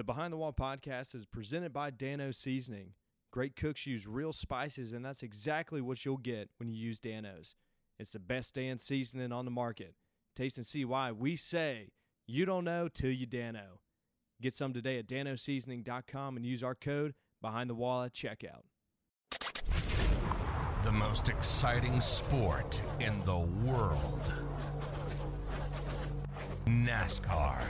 The Behind the Wall podcast is presented by Dano Seasoning. Great cooks use real spices, and that's exactly what you'll get when you use Dano's. It's the best Dan seasoning on the market. Taste and see why we say you don't know till you Dano. Get some today at danoseasoning.com and use our code behind the wall at checkout. The most exciting sport in the world. NASCAR.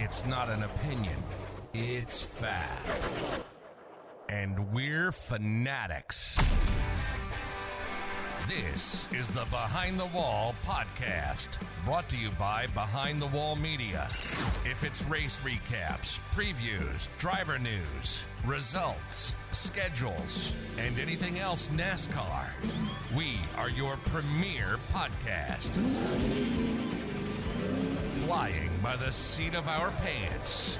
It's not an opinion, it's fact. And we're fanatics. This is the Behind the Wall podcast, brought to you by Behind the Wall Media. If it's race recaps, previews, driver news, results, schedules, and anything else NASCAR, we are your premier podcast. Flying by the seat of our pants.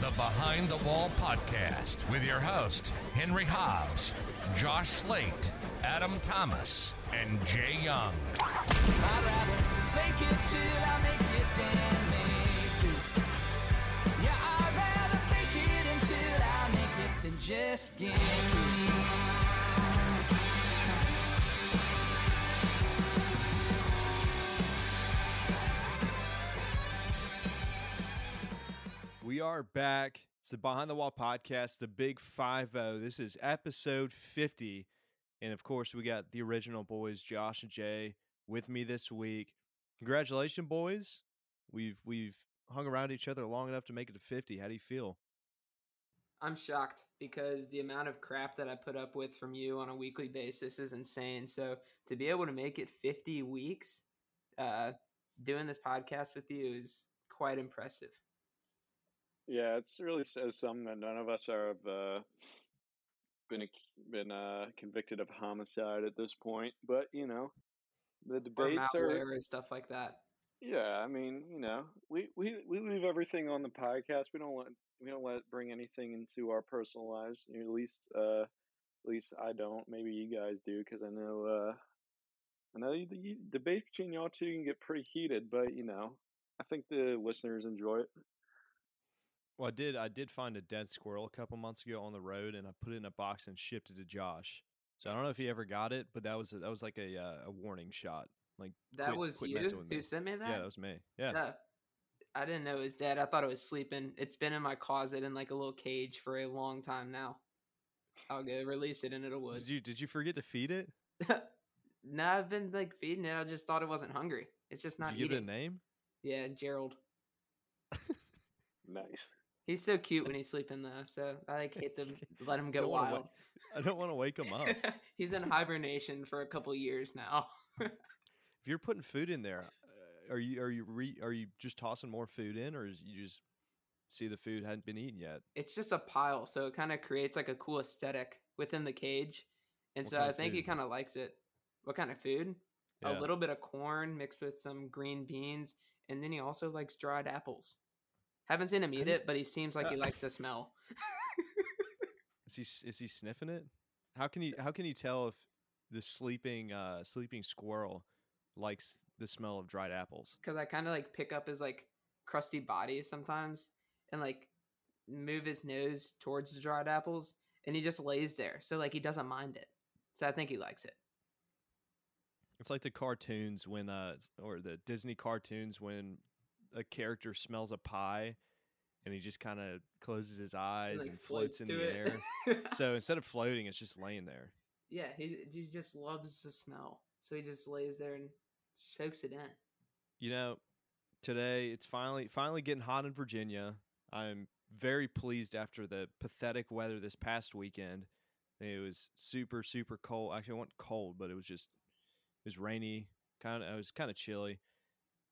The Behind the Wall podcast with your host, Henry Hobbs, Josh Slate, Adam Thomas, and Jay Young. I'd rather it till I make it than make it. Yeah, I'd rather it until I make it than just get it. We are back. It's the Behind the Wall podcast, the Big 5 0. This is episode 50. And of course, we got the original boys, Josh and Jay, with me this week. Congratulations, boys. We've we've hung around each other long enough to make it to 50. How do you feel? I'm shocked because the amount of crap that I put up with from you on a weekly basis is insane. So to be able to make it 50 weeks uh, doing this podcast with you is quite impressive. Yeah, it's really says something that none of us are have uh, been been uh, convicted of homicide at this point. But you know, the debates are. and stuff like that. Yeah, I mean, you know, we, we we leave everything on the podcast. We don't let we don't let bring anything into our personal lives. At least uh, at least I don't. Maybe you guys do, because I know uh, I know the the debate between y'all two can get pretty heated. But you know, I think the listeners enjoy it. Well, I did. I did find a dead squirrel a couple months ago on the road, and I put it in a box and shipped it to Josh. So I don't know if he ever got it, but that was a, that was like a uh, a warning shot. Like That quit- was quit you who me. sent me that? Yeah, that was me. Yeah. Uh, I didn't know it was dead. I thought it was sleeping. It's been in my closet in like a little cage for a long time now. I'll go release it into the woods. Did you did you forget to feed it? no, I've been like feeding it. I just thought it wasn't hungry. It's just not Did you give it a name? Yeah, Gerald. Nice. He's so cute when he's sleeping though, so I like hate to let him Don't wanna wild. I don't want to wake him up. he's in hibernation for a couple years now. if you're putting food in there, uh, are you are you re, are you just tossing more food in, or is you just see the food hadn't been eaten yet? it's just a pile, so it kind of creates like a cool aesthetic within the cage, and What so I think he kind of likes it. What kind of food? Yeah. A little bit of corn mixed with some green beans, and then he also likes dried apples. Haven't seen him eat it, but he seems like he Uh, likes the smell. Is he is he sniffing it? How can you how can you tell if the sleeping uh sleeping squirrel likes the smell of dried apples? because I kind of like pick up his like crusty body sometimes and like move his nose towards the dried apples, and he just lays there. So like he doesn't mind it. So I think he likes it. It's like the cartoons when uh or the Disney cartoons when a character smells a pie and he just kind of closes his eyes like, and floats in the it. air. so instead of floating, it's just laying there. yeah, he he just loves the smell. So he just lays there and soaks it in. You know, today it's finally finally getting hot in Virginia. I'm very pleased after the pathetic weather this past weekend. It was super super cold. Actually, it wasn't cold, but it was just it was rainy. Kind of it was kind of chilly.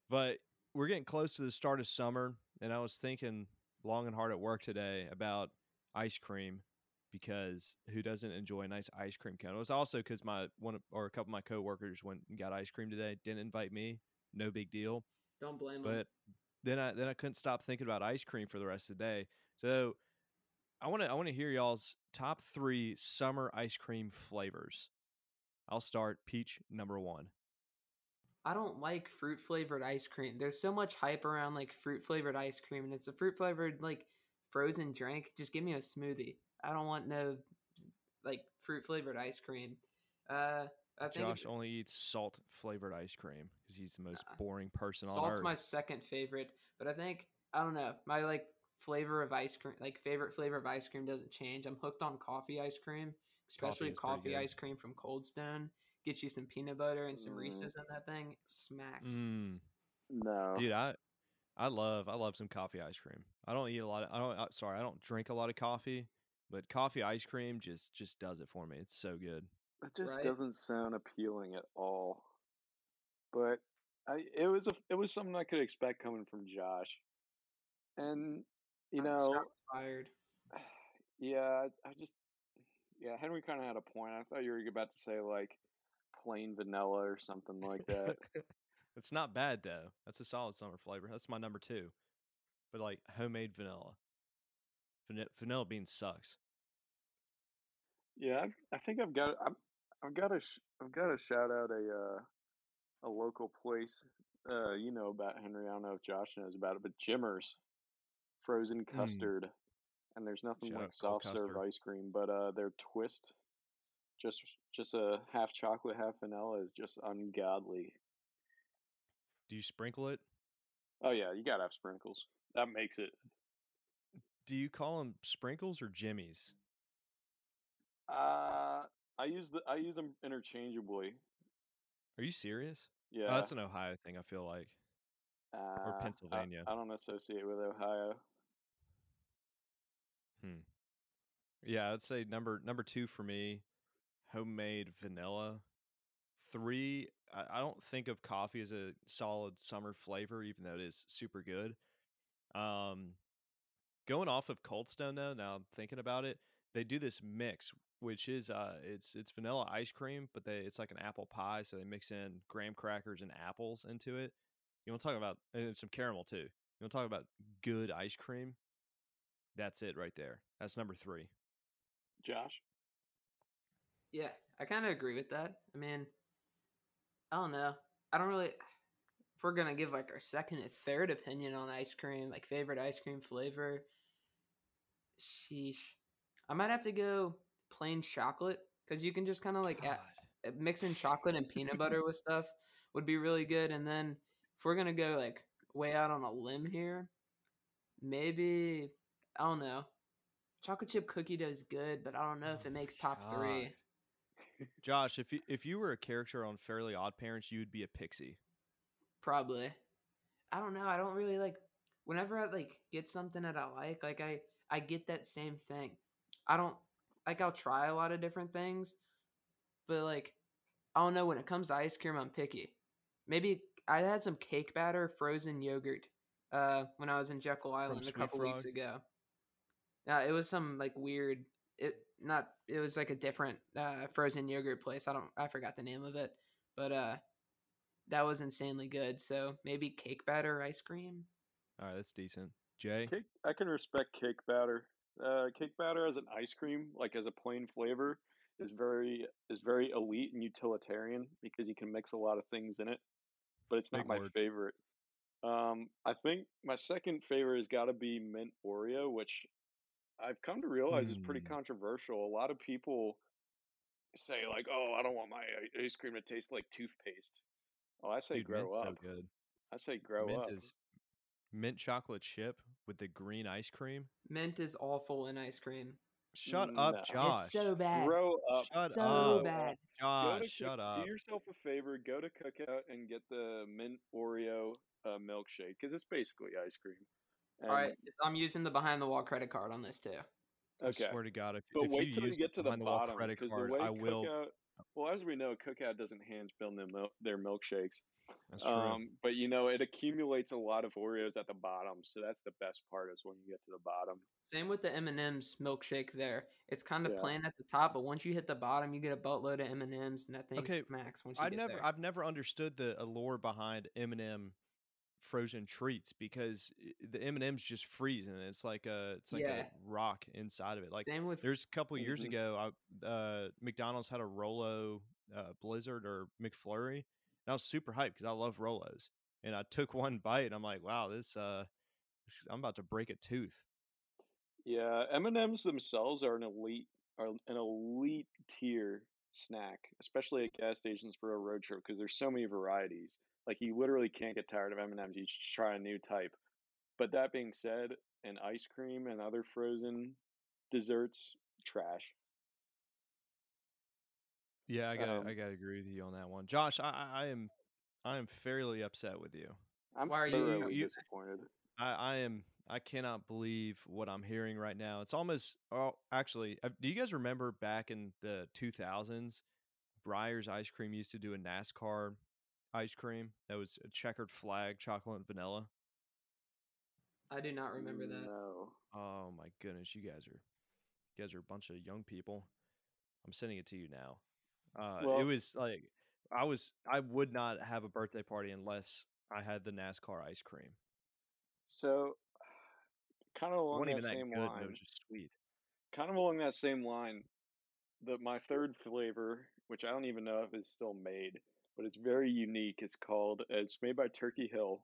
But we're getting close to the start of summer, and I was thinking long and hard at work today about ice cream because who doesn't enjoy a nice ice cream cone? It was also because my one or a couple of my coworkers went and got ice cream today. Didn't invite me. No big deal. Don't blame him. But then I then I couldn't stop thinking about ice cream for the rest of the day. So I want to I want to hear y'all's top three summer ice cream flavors. I'll start peach number one. I don't like fruit flavored ice cream. There's so much hype around like fruit flavored ice cream, and it's a fruit flavored like frozen drink. Just give me a smoothie. I don't want no like fruit flavored ice cream. Uh, I think Josh only eats salt flavored ice cream because he's the most Nah. boring person on salt's earth. my second favorite, but I think I don't know my like flavor of ice cream, like favorite flavor of ice cream doesn't change. I'm hooked on coffee ice cream, especially pretty coffee, ice cream from Cold Stone. Get you some peanut butter and some Mm. Reese's in that thing. Smacks. Mm, No. dude, I I love I love some coffee ice cream. I don't eat a lot of I don't uh, sorry I don't drink a lot of coffee, but coffee ice cream just just does it for me. It's so good. That just Right? doesn't sound appealing at all. But I it was a it was something I could expect coming from Josh. And you Uh, know, fired. yeah, I I just yeah, Henry kind of had a point. I thought you were about to say like plain vanilla or something like that. it's not bad though. That's a solid summer flavor. That's my number two. But like homemade vanilla. Vanilla, vanilla bean sucks. yeah, I've, I think I've got I've, I've got to sh- I've got to shout out a uh, a local place. Uh, you know about Henry. I don't know if Josh knows about it, but Jimmers frozen Mm. custard, and there's nothing Shout like soft serve custard. ice cream, but uh, their twist, just just a half chocolate, half vanilla, is just ungodly. Do you sprinkle it? Oh yeah, you gotta have sprinkles. That makes it. Do you call them sprinkles or jimmies? Uh, I use the I use them interchangeably. Are you serious? Yeah, Oh, that's an Ohio thing. I feel like. uh, I- Pennsylvania. I, don't associate with Ohio. Hmm. Yeah, I'd say number number two for me, homemade vanilla. Three, I, I don't think of coffee as a solid summer flavor, even though it is super good. Um, going off of Cold Stone though, now I'm thinking about it, they do this mix, which is uh, it's it's vanilla ice cream, but they it's like an apple pie, so they mix in graham crackers and apples into it. You want to talk about and some caramel too. You want to talk about good ice cream? That's it right there. That's number three. Josh. Yeah, I kind of agree with that. I mean, I don't know. I don't really. If we're gonna give like our second and third opinion on ice cream, like favorite ice cream flavor, sheesh, I might have to go plain chocolate because you can just kind of like add, mixing chocolate and peanut butter with stuff would be really good. And then if we're gonna go like way out on a limb here, maybe I don't know. Chocolate chip cookie dough is good, but I don't know if Oh it makes top three. Josh, if you if you were a character on Fairly Odd Parents, you would be a pixie. Probably. I don't know. I don't really like whenever I like get something that I like, like I I get that same thing. I don't like I'll try a lot of different things, but like I don't know when it comes to ice cream I'm picky. Maybe I had some cake batter frozen yogurt uh when I was in Jekyll Island a Sweet couple weeks ago. Yeah, it was some like weird it not it was like a different uh frozen yogurt place. I don't I forgot the name of it. But uh that was insanely good. So maybe cake batter ice cream. All right, that's decent. Jay, Cake, I can respect cake batter. Uh, cake batter as an ice cream, like as a plain flavor, is very is very elite and utilitarian because you can mix a lot of things in it. But it's not Big my word. favorite. Um, I think my second favorite has got to be mint Oreo, which I've come to realize is pretty Hmm. controversial. A lot of people say like, "Oh, I don't want my i- ice cream to taste like toothpaste." Oh, I say dude, grow mint's up. so good. I say grow up. mint up. is mint chocolate chip with the green ice cream. Mint is awful in ice cream. Shut No. up, It's Josh. It's so bad. Grow up. Shut so up. bad. Go Josh, to shut Cook- up. Do yourself a favor. Go to Cookout and get the mint Oreo uh, milkshake because it's basically ice cream. All right, And- it's- I'm using the behind the wall credit card on this too. I Okay. swear to God, if, But if wait you till you use get to the behind the wall bottom credit because the card, way I will. Cookout. Well, as we know, Cookout doesn't hand spin their mil- their milkshakes. That's true. Um, but you know, it accumulates a lot of Oreos at the bottom, so that's the best part is when you get to the bottom. Same with the M and M's milkshake. There, it's kind of Yeah. plain at the top, but once you hit the bottom, you get a boatload of M and M's, and that thing Okay, smacks once you I get never, there. I've never understood the allure behind M&M frozen treats because the M&Ms just freeze and it's like a, it's like Yeah. a rock inside of it. Like Same with there's a couple years Mhm. ago, I, uh, McDonald's had a Rolo uh, Blizzard or McFlurry, and I was super hyped because I love Rolos. And I took one bite, and I'm like, wow, this uh, this, I'm about to break a tooth. Yeah, M and M's themselves are an elite, are an elite tier snack, especially at gas stations for a road trip because there's so many varieties. Like you literally can't get tired of M and M's. You just try a new type. But that being said, an ice cream and other frozen desserts, trash. Yeah, I gotta Um, I gotta agree with you on that one, Josh. I I, I am I am fairly upset with you. I'm Why are you- you- disappointed. I, I am I cannot believe what I'm hearing right now. It's almost oh actually, uh, do you guys remember back in the 2000s, Breyer's ice cream used to do a NASCAR ice cream that was a checkered flag, chocolate and vanilla. I do not remember that. No. Oh my goodness, you guys are you guys are a bunch of young people. I'm sending it to you now. Uh, it was like I was I would not have a birthday party unless I had the NASCAR ice cream. So, kind of along wasn't that even that same good. line. It was just sweet. kind of along that same line, the my third flavor, which I don't even know if it's still made, but it's very unique. It's called it's made by Turkey Hill,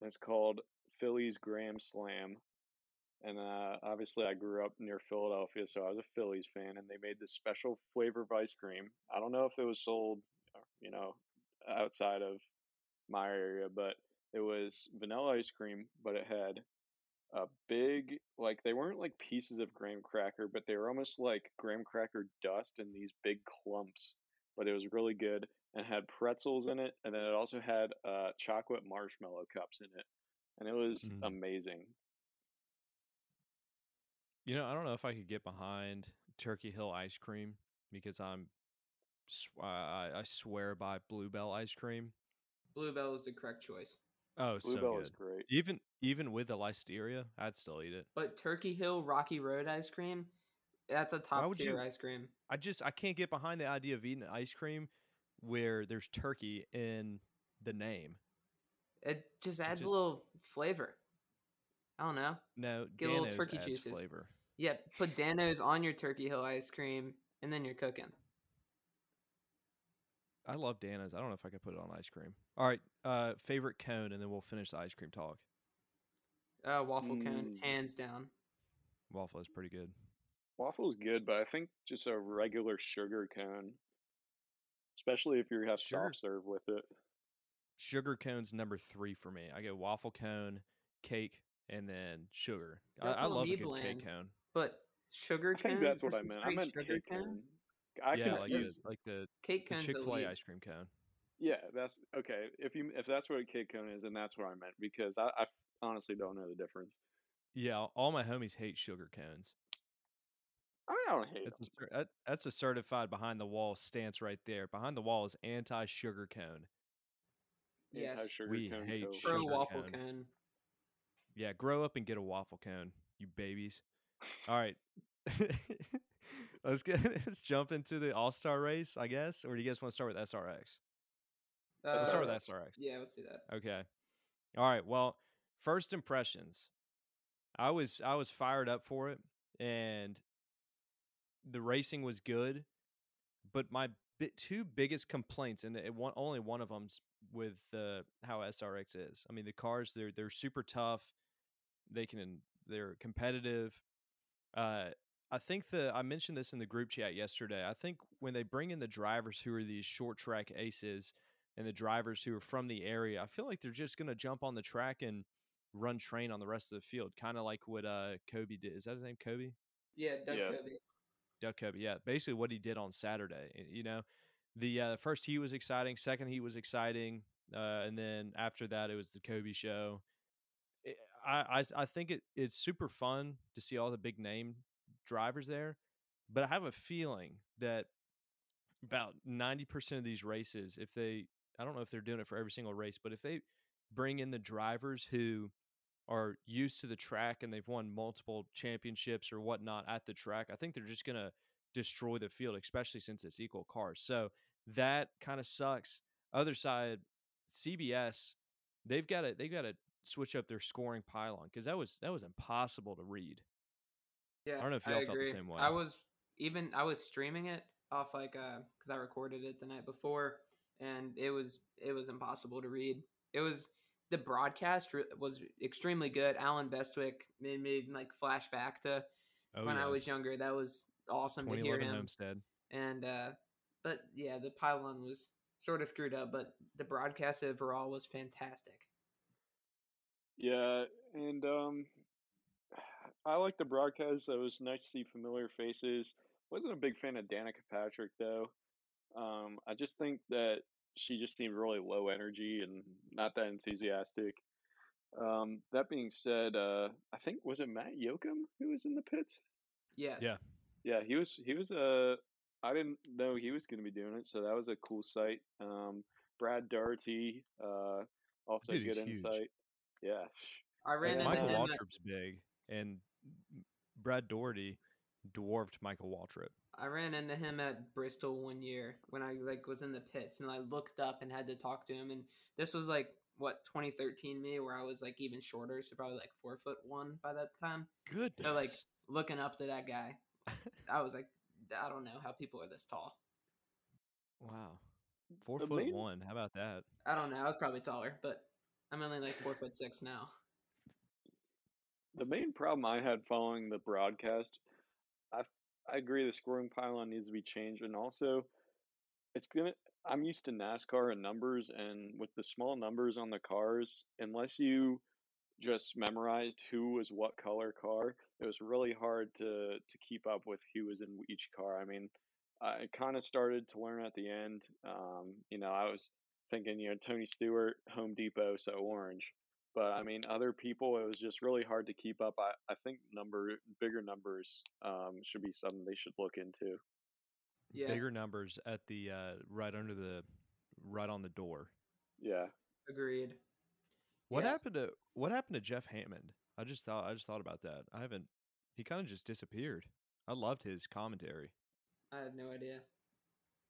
and it's called Philly's Graham Slam. And uh, obviously, I grew up near Philadelphia, so I was a Phillies fan. And they made this special flavor of ice cream. I don't know if it was sold, uh, you know, outside of my area, but it was vanilla ice cream, but it had a big like they weren't like pieces of graham cracker but they were almost like graham cracker dust in these big clumps but it was really good and had pretzels in it and then it also had uh chocolate marshmallow cups in it and it was Mm. amazing You know, I don't know if I could get behind Turkey Hill ice cream because I'm sw- I, I I swear by Bluebell ice cream. Bluebell is the correct choice. Oh, so bluebell is good. great Even even with the listeria, I'd still eat it. But Turkey Hill Rocky Road ice cream, that's a top tier you- ice cream. I just I can't get behind the idea of eating ice cream where there's turkey in the name. It just adds just- a little flavor. I don't know. No, Get a little turkey adds juices. flavor. Yeah, put Dano's on your Turkey Hill ice cream, and then you're cooking. I love Dano's. I don't know if I could put it on ice cream. All right, uh, favorite cone, and then we'll finish the ice cream talk. Uh, waffle cone, Mm. hands down. Waffle is pretty good. waffle's good but i think just a regular sugar cone especially if you have Sure. soft serve with it Sugar cone's number three for me. I go waffle cone, cake, and then sugar. I, I love a good blend. cake cone. But sugar i think cone. that's what i meant i meant sugar cake cone i yeah, like the, use like the, Cake the cone's Chick Fil A ice cream cone. Yeah, that's okay. If you if that's what a cake cone is, then that's what I meant because I, I honestly don't know the difference. Yeah, all my homies hate sugar cones. I don't hate That's them. cer- that, that's a certified behind the wall stance right there. Behind the wall is anti sugar cone. Yes. Anti-sugar We cone hate Coke. Pro sugar waffle cone. cone. Yeah, grow up and get a waffle cone, you babies. All right. let's get let's jump into the All Star race, I guess. Or do you guys want to start with SRX? Let's start with Uh, SRX. Yeah, let's do that. Okay. All right. Well, first impressions. I was I was fired up for it, and the racing was good, but my bi- two biggest complaints, and it one only one of them's with uh, how SRX is. I mean, the cars they're they're super tough. They can they're competitive. Uh, I think the I mentioned this in the group chat yesterday. I think when they bring in the drivers who are these short track aces and the drivers who are from the area, I feel like they're just going to jump on the track and run train on the rest of the field, kind of like what uh Coby did. Is that his name, Coby? Yeah, Doug Yeah. Coby. Doug Coby, yeah, basically what he did on Saturday. You know, the uh, first heat was exciting, second heat was exciting, uh, and then after that it was the Coby show. I I, I- I think it, it's super fun to see all the big name drivers there, but I have a feeling that about ninety percent of these races, if they, I don't know if they're doing it for every single race, but if they bring in the drivers who are used to the track and they've won multiple championships or whatnot at the track, I think they're just going to destroy the field, especially since it's equal cars. So that kind of sucks. Other side, CBS, they've got to they've got to switch up their scoring pylon because that was that was impossible to read. Yeah, I don't know if y'all felt the same way. I was even I was streaming it off like uh because I recorded it the night before, and it was it was impossible to read. It was the broadcast re- was extremely good. Allen Bestwick made me like flashback to Oh, when I was younger. That was awesome to hear 2011 him. Homestead. And uh but yeah, the pylon was sort of screwed up, but the broadcast overall was fantastic. Yeah, and um, I like the broadcast. It was nice to see familiar faces. Wasn't a big fan of Danica Patrick though. Um, I just think that she just seemed really low energy and not that enthusiastic. Um, that being said, uh, I think was it Matt Yocum who was in the pits? Yes. Yeah. Yeah, he was. He was Uh, I didn't know he was going to be doing it, so that was a cool sight. Um, Brad Daugherty, uh, also Dude, he's good huge. insight. Yeah. I ran into Michael him at- Waltrip's big, and Brad Daugherty dwarfed Michael Waltrip. I ran into him at Bristol one year when I like was in the pits and I looked up and had to talk to him and this was like what 2013 me where I was like even shorter so probably like four foot one by that time Good. so like looking up to that guy I was like I don't know how people are this tall wow, four The foot main- one. How about that? I don't know I was probably taller but I'm only like four foot six now The main problem I had following the broadcast, I I agree the scoring pylon needs to be changed, and also it's gonna. I'm used to NASCAR and numbers, and with the small numbers on the cars, unless you just memorized who was what color car, it was really hard to to keep up with who was in each car. I mean, I kind of started to learn at the end. Um, you know, I was thinking, you know, Tony Stewart, Home Depot, so orange. But I mean, other people, it was just really hard to keep up. I, I think number bigger numbers um, should be something they should look into. yeah Bigger numbers at the uh, right under the right on the door. Yeah. agreed What Yeah. happened to what happened to Jeff Hammond? I just thought I just thought about that. I haven't. He kind of just disappeared. I loved his commentary. I have no idea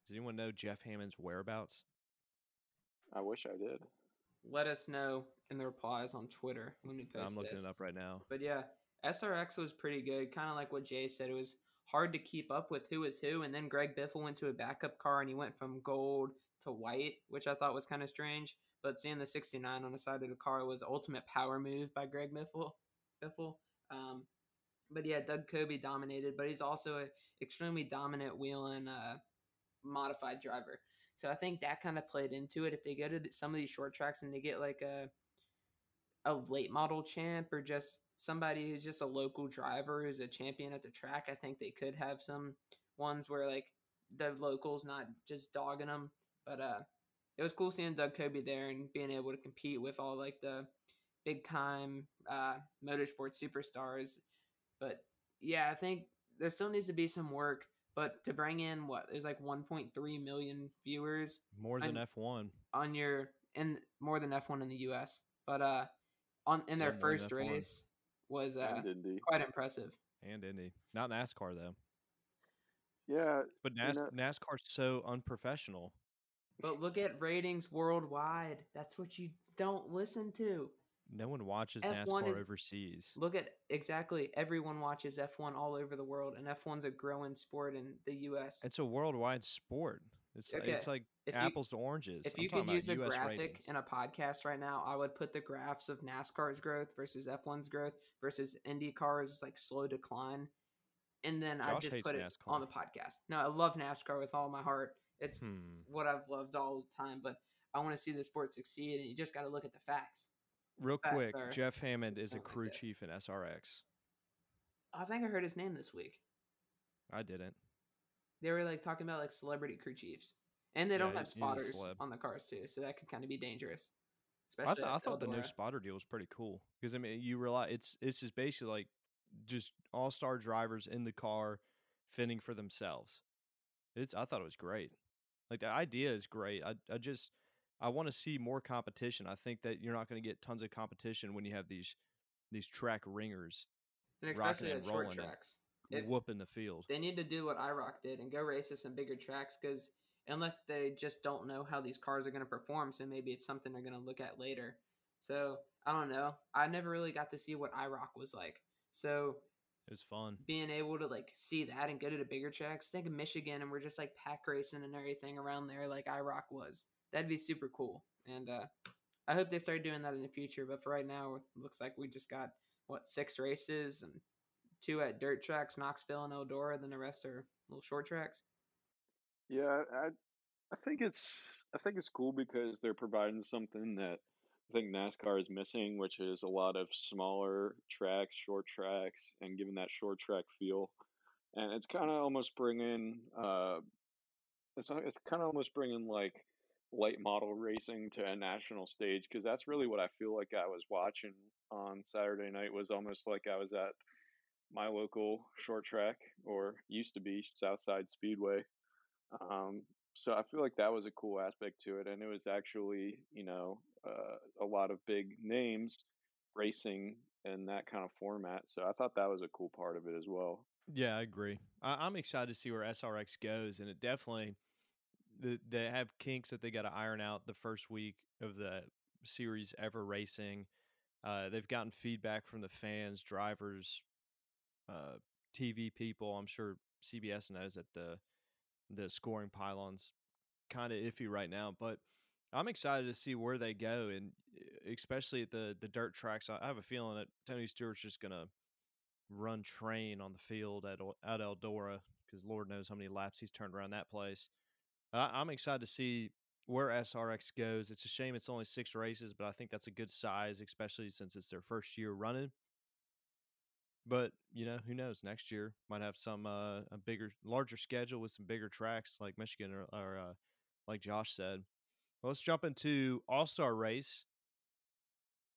Does anyone know Jeff Hammond's whereabouts? I wish I did. Let us know in the replies on Twitter when we post I'm looking this. it up right now. But yeah, SRX was pretty good. Kind of like what Jay said. It was hard to keep up with who is who. And then Greg Biffle went to a backup car and he went from gold to white, which I thought was kind of strange. But seeing the 69 on the side of the car was ultimate power move by Greg Biffle. Biffle. Um, but yeah, Doug Coby dominated, but he's also an extremely dominant Whelen uh, modified driver. So I think that kind of played into it. If they go to some of these short tracks and they get like a a late model champ or just somebody who's just a local driver who's a champion at the track, I think they could have some ones where like the locals not just dogging them. But uh, it was cool seeing Doug Coby there and being able to compete with all like the big time uh, motorsport superstars. But yeah, I think there still needs to be some work. But to bring in what there's like 1.3 million viewers More than I'm- F1. on your in more than F1 in the US. But uh on in their Still more first F1. race was uh quite impressive. and Indy. Not NASCAR though. Yeah. But You know- NASCAR's so unprofessional. But look at ratings worldwide. That's what you don't listen to. No one watches F1 NASCAR is- overseas. Look at exactly everyone watches F1 all over the world and F1's a growing sport in the US. It's a worldwide sport. It's Okay, it's like if you- apples to oranges. if I'm you could use a US graphic ratings. in a podcast right now, I would put the graphs of NASCAR's growth versus F1's growth versus IndyCar's like slow decline. And then I just put it NASCAR. on the podcast. No, I love NASCAR with all my heart. It's Hmm. what I've loved all the time, but I want to see the sport succeed, and you just got to look at the facts. Real quick, Jeff Hammond is a not like crew chief in SRX. I think I heard his name this week. I didn't. They were like talking about like celebrity crew chiefs, and they Yeah, don't have spotters on the cars too, so that could kind of be dangerous. I, Especially th- I thought the no Eldora. spotter deal was pretty cool because I mean you rely it's it's just basically like just all star drivers in the car fending for themselves. It's I thought it was great. Like the idea is great. I I just I want to see more competition. I think that you're not going to get tons of competition when you have these these track ringers and rocking especially and at short rolling and tracks. Whooping the field. They need to do what IROC did and go race at some bigger tracks because unless they just don't know how these cars are going to perform, so maybe it's something they're going to look at later. So I don't know. I never really got to see what IROC was like. So It was fun. being able to like see that and go to the bigger tracks, think of Michigan and we're just like pack racing and everything around there like IROC was. That'd be super cool. And uh, I hope they start doing that in the future. But for right now, it looks like we just got what six races and two at dirt tracks, Knoxville and Eldora. Then the rest are little short tracks. Yeah, I I think it's I think it's cool because they're providing something that I think NASCAR is missing, which is a lot of smaller tracks, short tracks, and giving that short track feel. And it's kind of almost bringing uh, it's it's kind of almost bringing like late model racing to a national stage because that's really what I feel like I was watching on Saturday night was almost like I was at my local short track or used to be Southside Speedway. Um, so I feel like that was a cool aspect to it, and it was actually you know uh, a lot of big names racing in that kind of format. So I thought that was a cool part of it as well. Yeah, I agree. I, I'm excited to see where SRX goes, and it definitely the, they have kinks that they got to iron out the first week of the series ever racing. Uh, they've gotten feedback from the fans, drivers, uh, TV people. I'm sure CBS knows that the the scoring pylons kind of iffy right now, but I'm excited to see where they go, and especially at the the dirt tracks. I have a feeling that Tony Stewart's just gonna run train on the field at at Eldora because Lord knows how many laps he's turned around that place. I, I'm excited to see where SRX goes. It's a shame it's only six races, but I think that's a good size, especially since it's their first year running. But you know, who knows? Next year might have some uh, a bigger, larger schedule with some bigger tracks like Michigan or, or uh, like Josh said. Well, let's jump into All Star Race.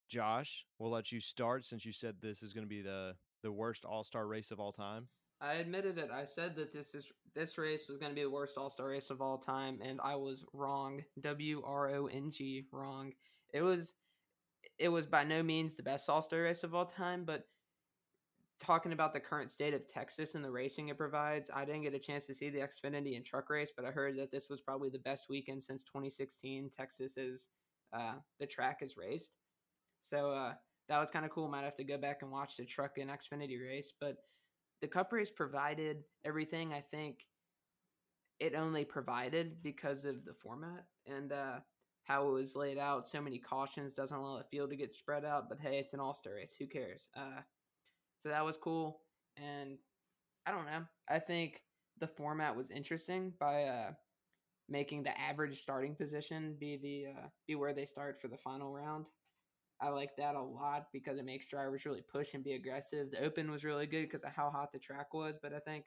Josh, we'll let you start since you said this is going to be the the worst All Star race of all time. I admitted it. I said that this is this race was going to be the worst All Star race of all time, and I was wrong. W R O N G, wrong. It was it was by no means the best All Star race of all time, but talking about the current state of Texas and the racing it provides, I didn't get a chance to see the Xfinity and truck race, but I heard that this was probably the best weekend since 2016. Texas is uh, the track is raced, so uh, that was kind of cool. Might have to go back and watch the truck and Xfinity race, but the Cup race provided everything. I think it only provided because of the format and uh, how it was laid out. So many cautions doesn't allow the field to get spread out. But hey, it's an All Star race. Who cares? Uh, so that was cool. And I don't know. I think the format was interesting by uh, making the average starting position be the uh, be where they start for the final round. I like that a lot because it makes drivers really push and be aggressive. The open was really good because of how hot the track was, but I think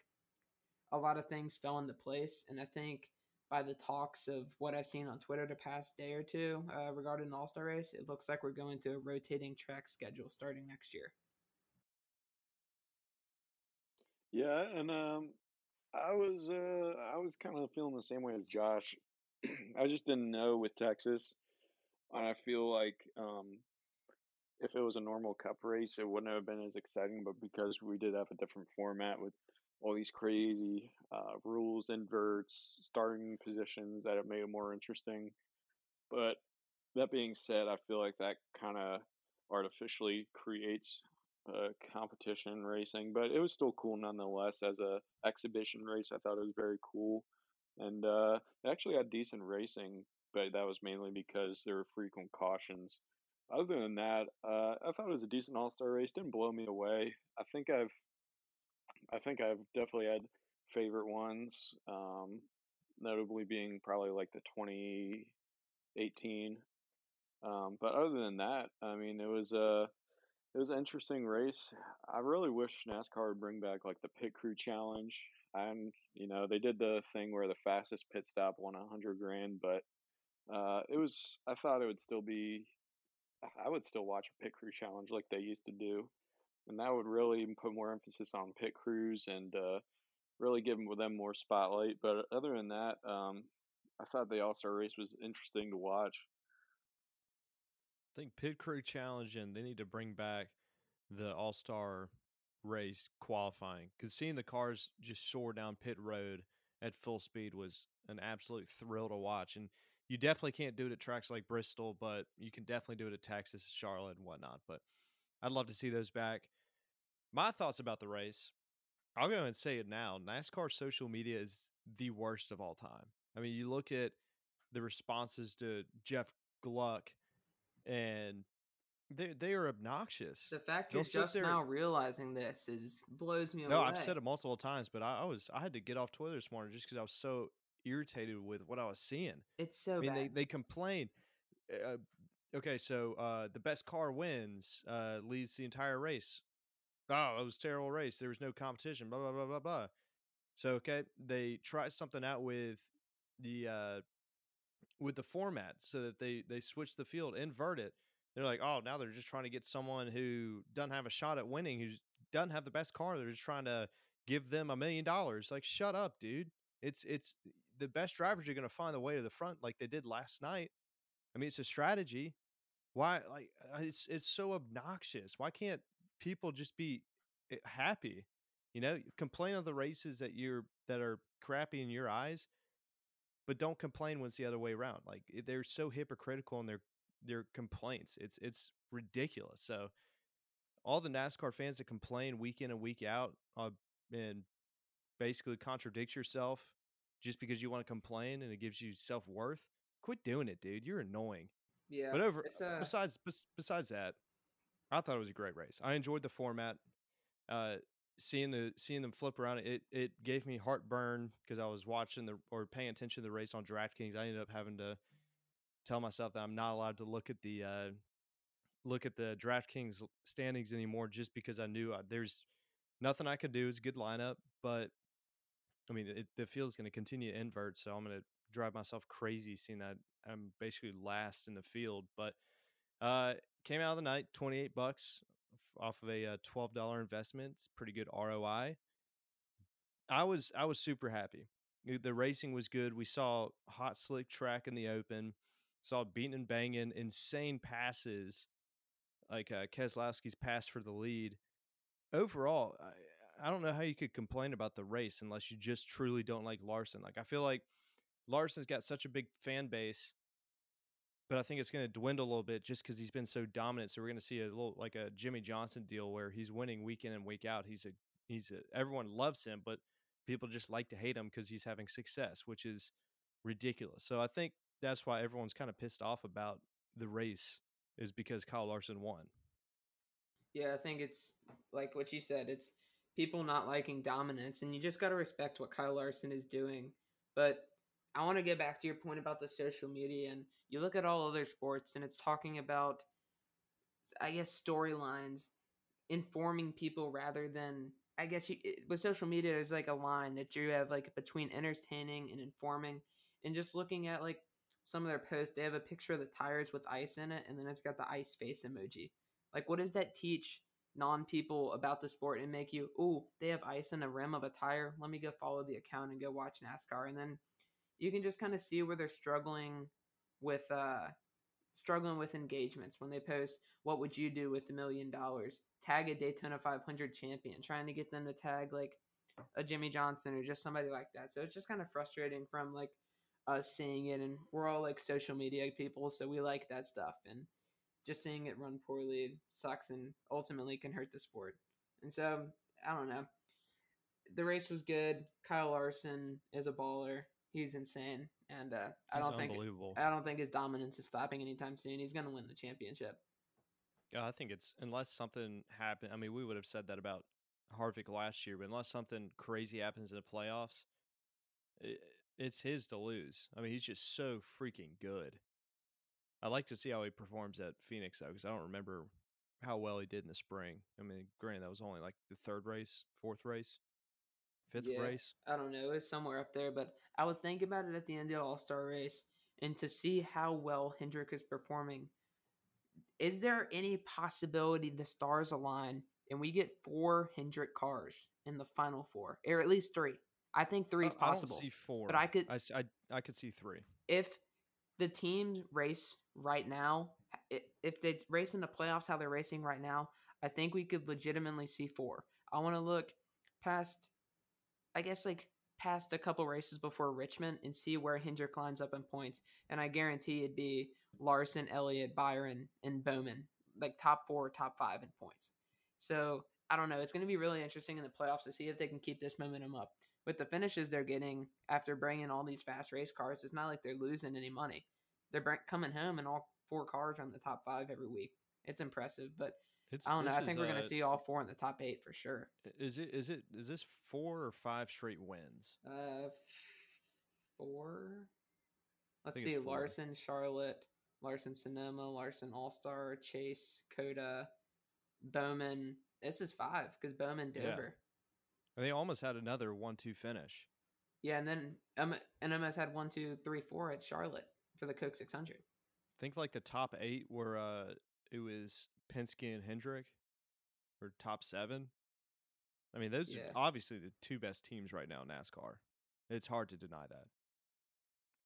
a lot of things fell into place. And I think by the talks of what I've seen on Twitter the past day or two uh, regarding the All Star race, it looks like we're going to a rotating track schedule starting next year. Yeah, and um, I was uh, I was kind of feeling the same way as Josh. I just didn't know with Texas. And I feel like um, if it was a normal cup race, it wouldn't have been as exciting. But because we did have a different format with all these crazy uh, rules, inverts, starting positions, that it made it more interesting. But that being said, I feel like that kind of artificially creates uh, competition racing, but it was still cool nonetheless as a exhibition race. I thought it was very cool, and uh, it actually had decent racing, but that was mainly because there were frequent cautions. Other than that, uh, I thought it was a decent All Star race. Didn't blow me away. I think I've, I think I've definitely had favorite ones. Um, notably being probably like the 2018. Um, but other than that, I mean, it was a it was an interesting race. I really wish NASCAR would bring back like the pit crew challenge. And you know they did the thing where the fastest pit stop won a hundred grand, but uh, it was I thought it would still be I would still watch a pit crew challenge like they used to do, and that would really put more emphasis on pit crews and uh, really give them more spotlight. But other than that, um, I thought the All Star race was interesting to watch. I think pit crew challenge and they need to bring back the All Star race qualifying because seeing the cars just soar down pit road at full speed was an absolute thrill to watch. And you definitely can't do it at tracks like Bristol, but you can definitely do it at Texas, Charlotte, and whatnot. But I'd love to see those back. My thoughts about the race I'll go and say it now. NASCAR social media is the worst of all time. I mean, you look at the responses to Jeff Gluck, and they they are obnoxious. The fact you're just now realizing this is blows me No, away. No, I've said it multiple times, but I, I was I had to get off Twitter this morning just because I was so irritated with what I was seeing. It's so I mean, they bad. they complain. Uh, okay, so uh, the best car wins, uh, leads the entire race. Oh, it was a terrible race. There was no competition. Blah blah blah blah blah. So okay, they try something out with the uh, with the format so that they they switch the field, invert it. They're like, oh, now they're just trying to get someone who doesn't have a shot at winning, who doesn't have the best car. They're just trying to give them a million dollars. Like, shut up, dude. It's it's the best drivers are going to find the way to the front, like they did last night. I mean, it's a strategy. Why, like, uh, it's it's so obnoxious. Why can't people just be eh, happy? You know, complain of the races that you're that are crappy in your eyes, but don't complain when it's the other way around. Like eh, they're so hypocritical in their their complaints. It's it's ridiculous. So all the NASCAR fans that complain week in and week out uh, and basically contradict yourself just because you want to complain and it gives you self worth, quit doing it, dude. You're annoying. yeah, But over it's a besides besides that, I thought it was a great race. I enjoyed the format. Uh, seeing the seeing them flip around it it gave me heartburn because I was watching the or paying attention to the race on DraftKings. I ended up having to tell myself that I'm not allowed to look at the uh, look at the DraftKings standings anymore just because I knew uh, there's nothing I could do. It's a good lineup, but I mean it, the field's going to continue to invert, so I'm going to drive myself crazy seeing that I'm basically last in the field. But uh, came out of the night 28 bucks off of a uh, $12 investment. It's pretty good ROI. I was I was super happy. The- The racing was good. We saw hot slick track in the open. Saw beating and banging, insane passes, like uh, Keselowski's pass for the lead. Overall, I, I don't know how you could complain about the race unless you just truly don't like Larson. Like I feel like Larson's got such a big fan base, but I think it's going to dwindle a little bit just because he's been so dominant. So we're going to see a little like a Jimmie Johnson deal where he's winning week in and week out. He's a he's a, everyone loves him, but people just like to hate him because he's having success, which is ridiculous. So I think that's why everyone's kind of pissed off about the race is because Kyle Larson won. Yeah, I think it's like what you said. It's people not liking dominance, and you just got to respect what Kyle Larson is doing. But I want to get back to your point about the social media, and you look at all other sports, and it's talking about, I guess, storylines, informing people rather than, I guess, you, it, with social media, there's like a line that you have like between entertaining and informing, and just looking at like some of their posts, they have a picture of the tires with ice in it, and then it's got the ice face emoji. Like, what does that teach non people about the sport and make you, ooh, they have ice in the rim of a tire? Let me go follow the account and go watch NASCAR. And then you can just kind of see where they're struggling with, uh, struggling with engagements when they post, what would you do with a million dollars? Tag a Daytona 500 champion, trying to get them to tag like a Jimmie Johnson or just somebody like that. So it's just kind of frustrating from like us seeing it. And we're all like social media people, so we like that stuff. And just seeing it run poorly sucks and ultimately can hurt the sport. And so I don't know. The race was good. Kyle Larson is a baller. He's insane, and uh, I He's don't think. I don't think his dominance is stopping anytime soon. He's going to win the championship. Yeah, I think it's unless something happened. I mean, we would have said that about Harvick last year, but unless something crazy happens in the playoffs, i it's his to lose. I mean, he's just so freaking good. I'd like to see how he performs at Phoenix though, because I don't remember how well he did in the spring. I mean, granted, that was only like the third race, fourth race, fifth Yeah. race. I don't know. It's somewhere up there, but I was thinking about it at the end of the All Star race, and to see how well Hendrick is performing, is there any possibility the stars align and we get four Hendrick cars in the final four, or at least three? I think three uh, is possible. I don't see four, but I could- I, I, I could see three. if the teams race right now, if they race in the playoffs how they're racing right now, I think we could legitimately see four. I want to look past, I guess, like past a couple races before Richmond and see where Hendrick lines up in points. And I guarantee it'd be Larson, Elliott, Byron, and Bowman, like top four, top five in points. So I don't know. It's going to be really interesting in the playoffs to see if they can keep this momentum up. With the finishes they're getting after bringing all these fast race cars, it's not like they're losing any money. They're coming home and all four cars are in the top five every week. It's impressive, but It's, I don't know. I think we're going to see all four in the top eight for sure. Is it is it is this four or five straight wins? Uh, four. Let's see. Larson, Charlotte, Larson, Sonoma, Larson, All Star, Chase, COTA, Bowman. This is five because Bowman. Dover. And they almost had another one-two finish. Yeah, and then um, and almost had one, two, three, four at Charlotte for the Coke 600. think like the top eight were uh it was Penske and Hendrick, or top seven. I mean, those Yeah. are obviously the two best teams right now in NASCAR. It's hard to deny that.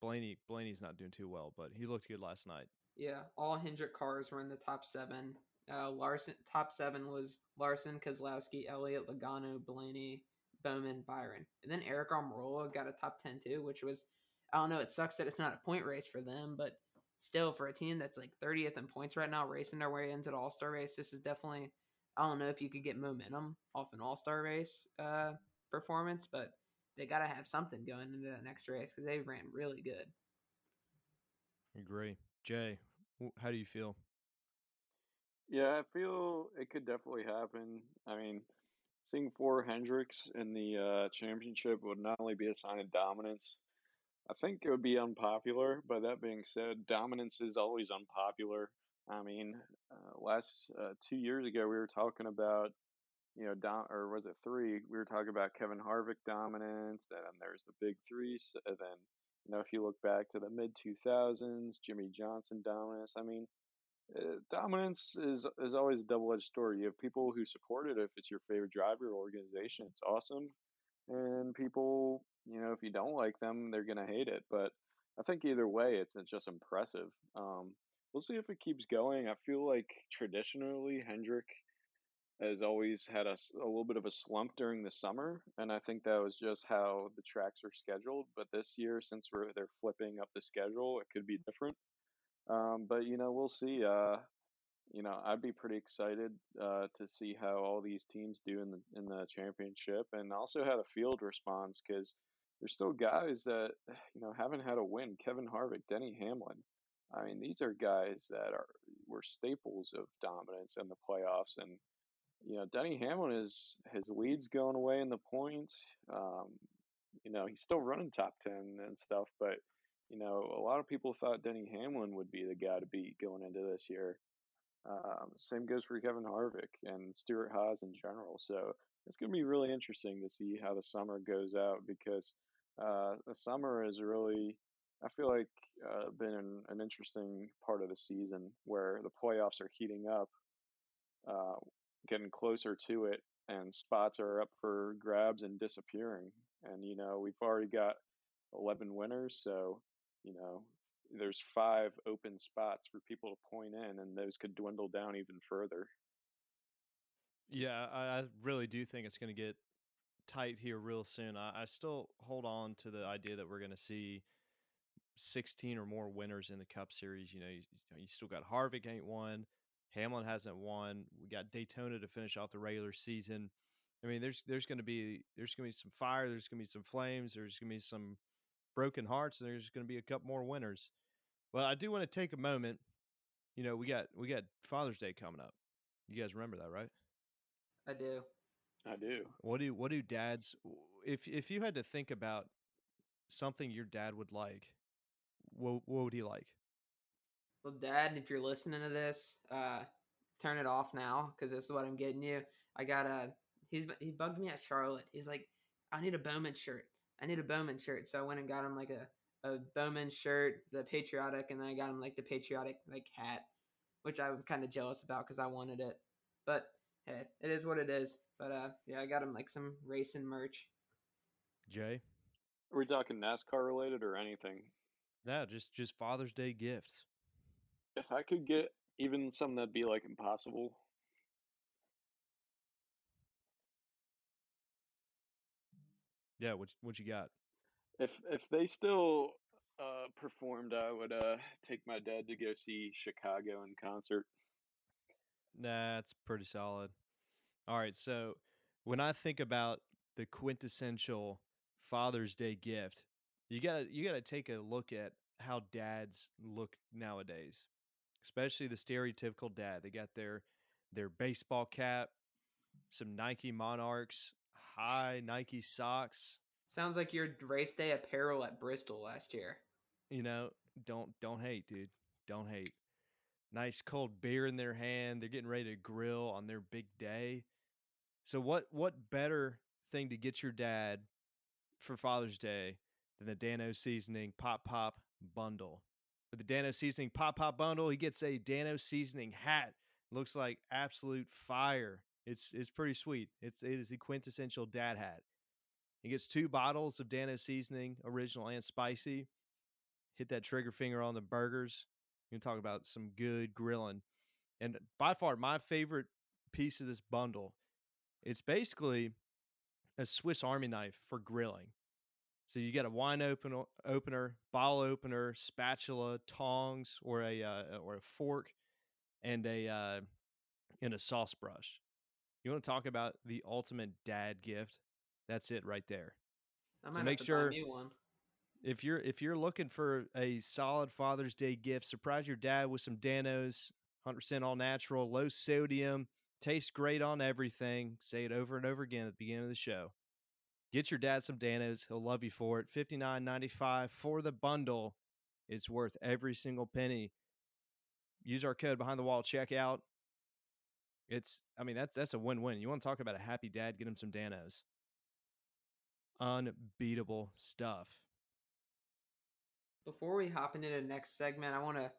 Blaney Blaney's not doing too well, but he looked good last night. Yeah, all Hendrick cars were in the top seven. Uh, Larson top seven was Larson, Keselowski, Elliott, Logano, Blaney, Bowman, Byron, and then Eric Almirola got a top ten too, which was I don't know. It sucks that it's not a point race for them, but still for a team that's like 30th in points right now, racing their way into the All Star race, this is definitely I don't know if you could get momentum off an All Star race uh, performance, but they got to have something going into that next race because they ran really good. Agree, Jay. How do you feel? Yeah, I feel it could definitely happen. I mean, seeing four Hendricks in the uh, championship would not only be a sign of dominance, I think it would be unpopular. But that being said, dominance is always unpopular. I mean, uh, last uh, two years ago, we were talking about, you know, dom- or was it three? We were talking about Kevin Harvick dominance, and there's the big three. And then, you know, if you look back to the mid 2000s, Jimmie Johnson dominance. I mean, uh, dominance is is always a double edged story. You have people who support it if it's your favorite driver or organization, it's awesome, and people, you know, if you don't like them, they're gonna hate it. But I think either way, it's, it's just impressive. Um, we'll see if it keeps going. I feel like traditionally Hendrick has always had a, a little bit of a slump during the summer, and I think that was just how the tracks are scheduled. But this year, since we're they're flipping up the schedule, it could be different. Um, but you know, we'll see. Uh, you know, I'd be pretty excited uh, to see how all these teams do in the in the championship, and also how the field responds because there's still guys that you know haven't had a win. Kevin Harvick, Denny Hamlin. I mean, these are guys that are were staples of dominance in the playoffs, and you know, Denny Hamlin is his leads going away in the points. Um, you know, he's still running top ten and stuff, but you know, a lot of people thought Denny Hamlin would be the guy to beat going into this year. Um, same goes for Kevin Harvick and Stewart-Haas in general. So it's going to be really interesting to see how the summer goes out because uh, the summer is really, I feel like, uh, been an, an interesting part of the season where the playoffs are heating up, uh, getting closer to it, and spots are up for grabs and disappearing. And, you know, we've already got 11 winners. So, you know, there's five open spots for people to point in, and those could dwindle down even further. Yeah, I, really do think it's going to get tight here real soon. I, I still hold on to the idea that we're going to see 16 or more winners in the Cup Series. You know, you, you still got Harvick ain't won, Hamlin hasn't won. We got Daytona to finish off the regular season. I mean, there's there's going to be there's going to be some fire, there's going to be some flames, there's going to be some broken hearts, and there's going to be a couple more winners. But I do want to take a moment. You know, we got we got Father's Day coming up. You guys remember that, right? I do. I do. What do what do dads if if you had to think about something your dad would like, what what would he like? Well, Dad, if you're listening to this, uh, turn it off now because this is what I'm getting you. I got a. He's he bugged me at Charlotte. He's like, I need a Bowman shirt. I need a Bowman shirt. So I went and got him like a a Bowman shirt, the patriotic, and then I got him like the patriotic like hat, which I was kind of jealous about because I wanted it. But hey, it is what it is. But uh, yeah, I got him like some racing merch. Jay? Are we talking NASCAR related or anything? Yeah, just just Father's Day gifts. If I could get even something that'd be like impossible, Yeah, what what you got? if if they still uh, performed, I would uh, take my dad to go see Chicago in concert. That's pretty solid. All right, so when I think about the quintessential Father's Day gift, you gotta you gotta take a look at how dads look nowadays, especially the stereotypical dad. They got their their baseball cap, some Nike Monarchs, high Nike socks. Sounds like your race day apparel at Bristol last year. You know, don't don't hate, dude. Don't hate. Nice cold beer in their hand. They're getting ready to grill on their big day. So what what better thing to get your dad for Father's Day than the Dan-O Seasoning Pop Pop bundle? With the Dan-O Seasoning Pop Pop bundle, he gets a Dan-O Seasoning hat. Looks like absolute fire. It's it's pretty sweet. It's it is the quintessential dad hat. He gets two bottles of Dan-O Seasoning, original and spicy. Hit that trigger finger on the burgers. You can talk about some good grilling. And by far my favorite piece of this bundle, it's basically a Swiss Army knife for grilling. So you got a wine opener, opener, bottle opener, spatula, tongs, or a uh, or a fork, and a uh, and a sauce brush. You want to talk about the ultimate dad gift? That's it right there. I might make have to sure- buy me one. If you're if you're looking for a solid Father's Day gift, surprise your dad with some Dan-O's, 100% all natural, low sodium, tastes great on everything. Say it over and over again at the beginning of the show. Get your dad some Dan-O's. He'll love you for it. $59.95 for the bundle. It's worth every single penny. Use our code behind the wall checkout. It's I mean that's that's a win-win. You want to talk about a happy dad, get him some Dan-O's. Unbeatable stuff. Before we hop into the next segment, I want to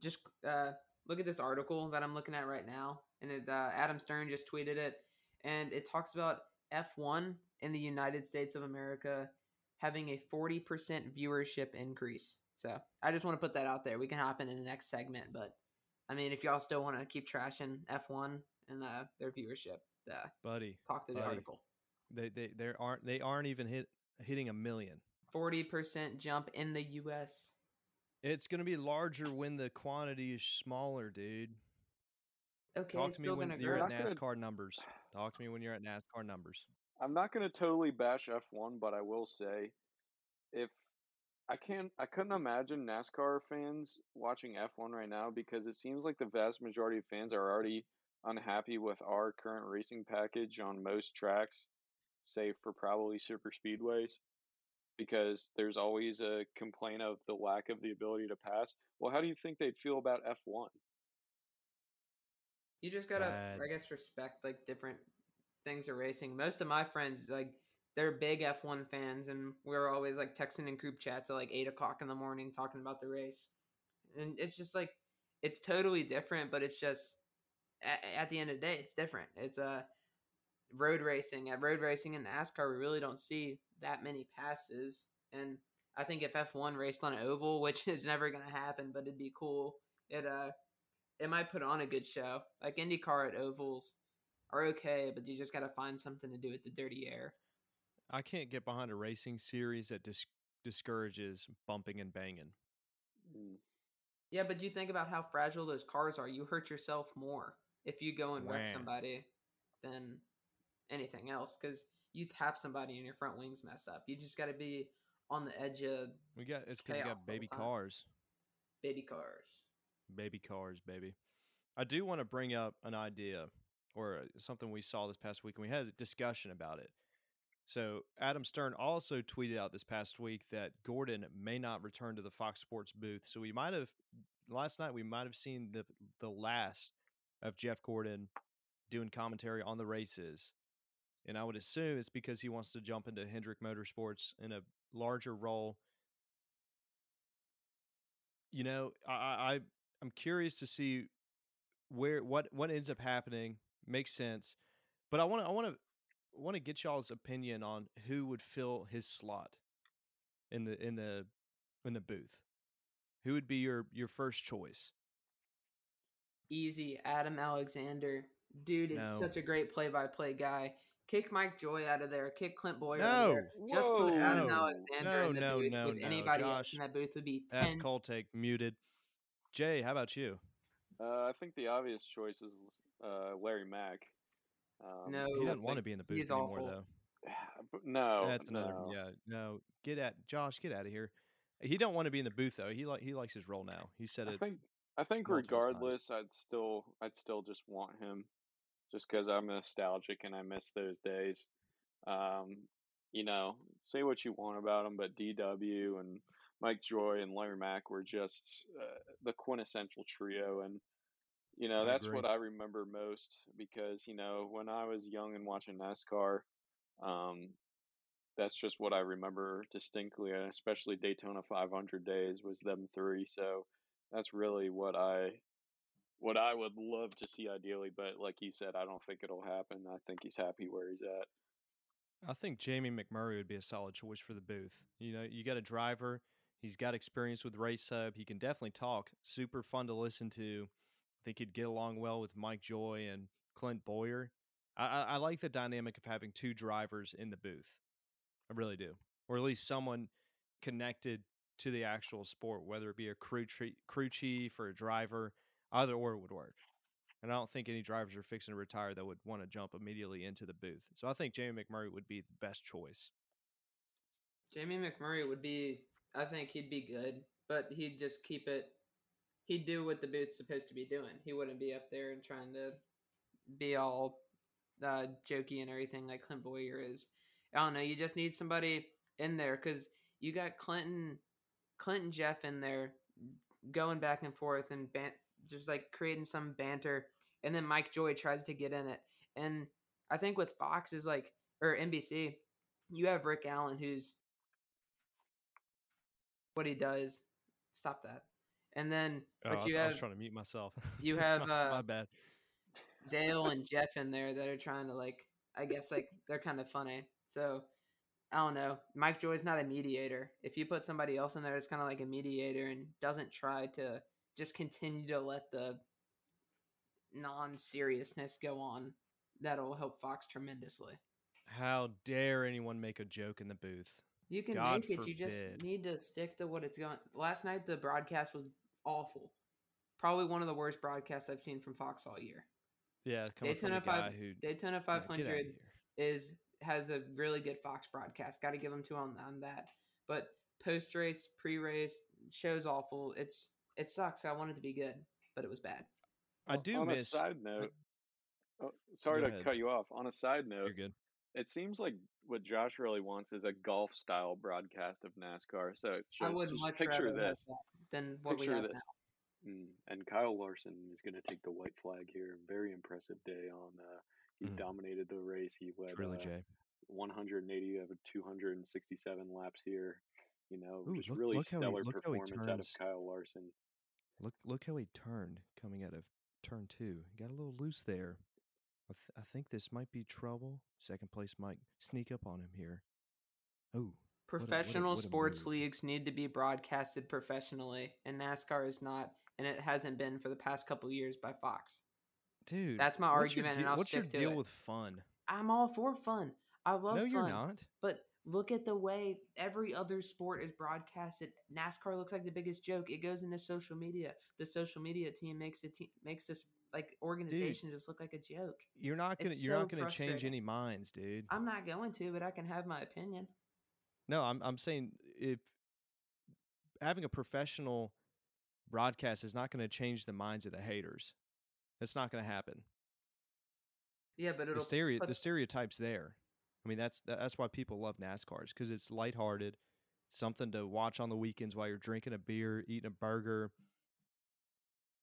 just uh, look at this article that I'm looking at right now, and it, uh, Adam Stern just tweeted it, and it talks about F1 in the United States of America having a 40% viewership increase. So I just want to put that out there. We can hop into the next segment, but I mean, if y'all still want to keep trashing F1 and uh, their viewership, uh, Buddy. talk to the Buddy. article. They they they aren't they aren't even hit hitting a million. 40% jump in the U.S. It's going to be larger when the quantity is smaller, dude. Okay, Talk to me when you're grow. at Not gonna- NASCAR numbers. Talk to me when you're at NASCAR numbers. I'm not going to totally bash F1, but I will say, if I can't, I couldn't imagine NASCAR fans watching F1 right now because it seems like the vast majority of fans are already unhappy with our current racing package on most tracks, save for probably super speedways, because there's always a complaint of the lack of the ability to pass. Well, how do you think they'd feel about F1? You just gotta, Bad. I guess, respect like different things are racing. Most of my friends, like, they're big F1 fans, and we're always like texting in group chats at like eight o'clock in the morning talking about the race. And it's just like, it's totally different, but it's just at, at the end of the day, it's different. It's uh, road racing. At road racing and NASCAR, we really don't see that many passes. And I think if F1 raced on an oval, which is never gonna happen, but it'd be cool. It uh, it might put on a good show. Like IndyCar at ovals are okay, but you just got to find something to do with the dirty air. I can't get behind a racing series that dis- discourages bumping and banging. Mm. Yeah, but you think about how fragile those cars are. You hurt yourself more if you go and wreck somebody than anything else because you tap somebody and your front wing's messed up. You just got to be on the edge of We got it's because you got baby cars, baby cars. baby cars, baby. I do want to bring up an idea or uh, something we saw this past week, and we had a discussion about it. So Adam Stern also tweeted out this past week that Gordon may not return to the Fox Sports booth. So we might have last night we might have seen the the last of Jeff Gordon doing commentary on the races. And I would assume it's because he wants to jump into Hendrick Motorsports in a larger role. You know, I, I I'm curious to see where what what ends up happening. Makes sense, but I want to I want to want to get y'all's opinion on who would fill his slot in the in the in the booth. Who would be your your first choice? Easy, Adam Alexander. Dude is No. such a great play-by-play guy. Kick Mike Joy out of there. Kick Clint Bowyer out of No. there. Just put Whoa. Adam No. Alexander No, in the no, booth no, with no. anybody else in that booth would be That's 10. Cole take muted. Jay, how about you? Uh, I think the obvious choice is uh, Larry Mac. Um, No. He doesn't want to be in the booth anymore, awful. though. No, That's another. no. Yeah, no. Get at Josh. Get out of here. He don't want to be in the booth though. He like he likes his role now. He said I it. think I think multiple times. regardless, I'd still I'd still just want him, just because I'm nostalgic and I miss those days. Um, you know, say what you want about him, but DW and Mike Joy and Larry Mac were just uh, the quintessential trio, and you know I that's agree. what I remember most because you know when I was young and watching NASCAR, um, that's just what I remember distinctly, and especially Daytona 500 days was them three. So that's really what I what I would love to see ideally, but like you said, I don't think it'll happen. I think he's happy where he's at. I think Jamie McMurray would be a solid choice for the booth. You know, you got a driver. He's got experience with race hub. He can definitely talk. Super fun to listen to. I think he'd get along well with Mike Joy and Clint Bowyer. I, I, I like the dynamic of having two drivers in the booth. I really do, or at least someone connected to the actual sport, whether it be a crew tre- crew chief or a driver. Either or would work. And I don't think any drivers are fixing to retire that would want to jump immediately into the booth. So I think Jamie McMurray would be the best choice. Jamie McMurray would be. I think he'd be good, but he'd just keep it. He'd do what the boot's supposed to be doing. He wouldn't be up there and trying to be all uh, jokey and everything like Clint Bowyer is. I don't know. You just need somebody in there because you got Clinton, Clinton Jeff in there, going back and forth and ban- just like creating some banter, and then Mike Joy tries to get in it. And I think with Fox is like or NBC, you have Rick Allen who's what he does. Stop that. And then, Oh, but I, you th- I was have trying to mute myself. you have, uh, my bad. Dale and Jeff in there that are trying to like, I guess like they're kind of funny. So I don't know. Mike Joy's not a mediator. If you put somebody else in there, it's kind of like a mediator and doesn't try to just continue to let the non-seriousness go on. That'll help Fox tremendously. How dare anyone make a joke in the booth? You can God make it. You just need to stick to what it's going. Last night the broadcast was awful. Probably one of the worst broadcasts I've seen from Fox all year. Yeah, Daytona from the guy five who Daytona 500 here. is has a really good Fox broadcast. Got to give them to on on that. But post race, pre race, show's awful. It's it sucks. I wanted to be good, but it was bad. I do on miss. a side note. Oh, sorry to cut you off. On a side note, You're good. it seems like what Josh really wants is a golf style broadcast of NASCAR. So it's I would just much picture rather this. that than what Picture we have this. Mm, and Kyle Larson is going to take the white flag here. Very impressive day on. Uh, he Mhm. dominated the race. He led Truly, uh, Jay. 180 of 267 laps here. You know, Ooh, just look- really look stellar he performance out of. Kyle Larson. Look, look how he turned coming out of turn two. He got a little loose there. I, th- I think this might be trouble. Second place might sneak up on him here. Oh, what a- what a- Professional what a sports move. leagues need to be broadcasted professionally, and NASCAR is not, and it hasn't been for the past couple years by Fox. Dude. That's my argument, and I'll what's your to deal it. with fun? I'm all for fun. I love fun. no, fun. you're not. But look at the way every other sport is broadcasted. NASCAR looks like the biggest joke. It goes into social media. The social media team makes it te- makes this like organization just look like a joke. You're not gonna. It's You're so not gonna change any minds, dude. I'm not going to, but I can have my opinion. No, I'm I'm saying if having a professional broadcast is not going to change the minds of the haters. That's not going to happen. Yeah, but The stereo but- the stereotypes there. I mean, that's that's why people love NASCARs because it's lighthearted, something to watch on the weekends while you're drinking a beer, eating a burger.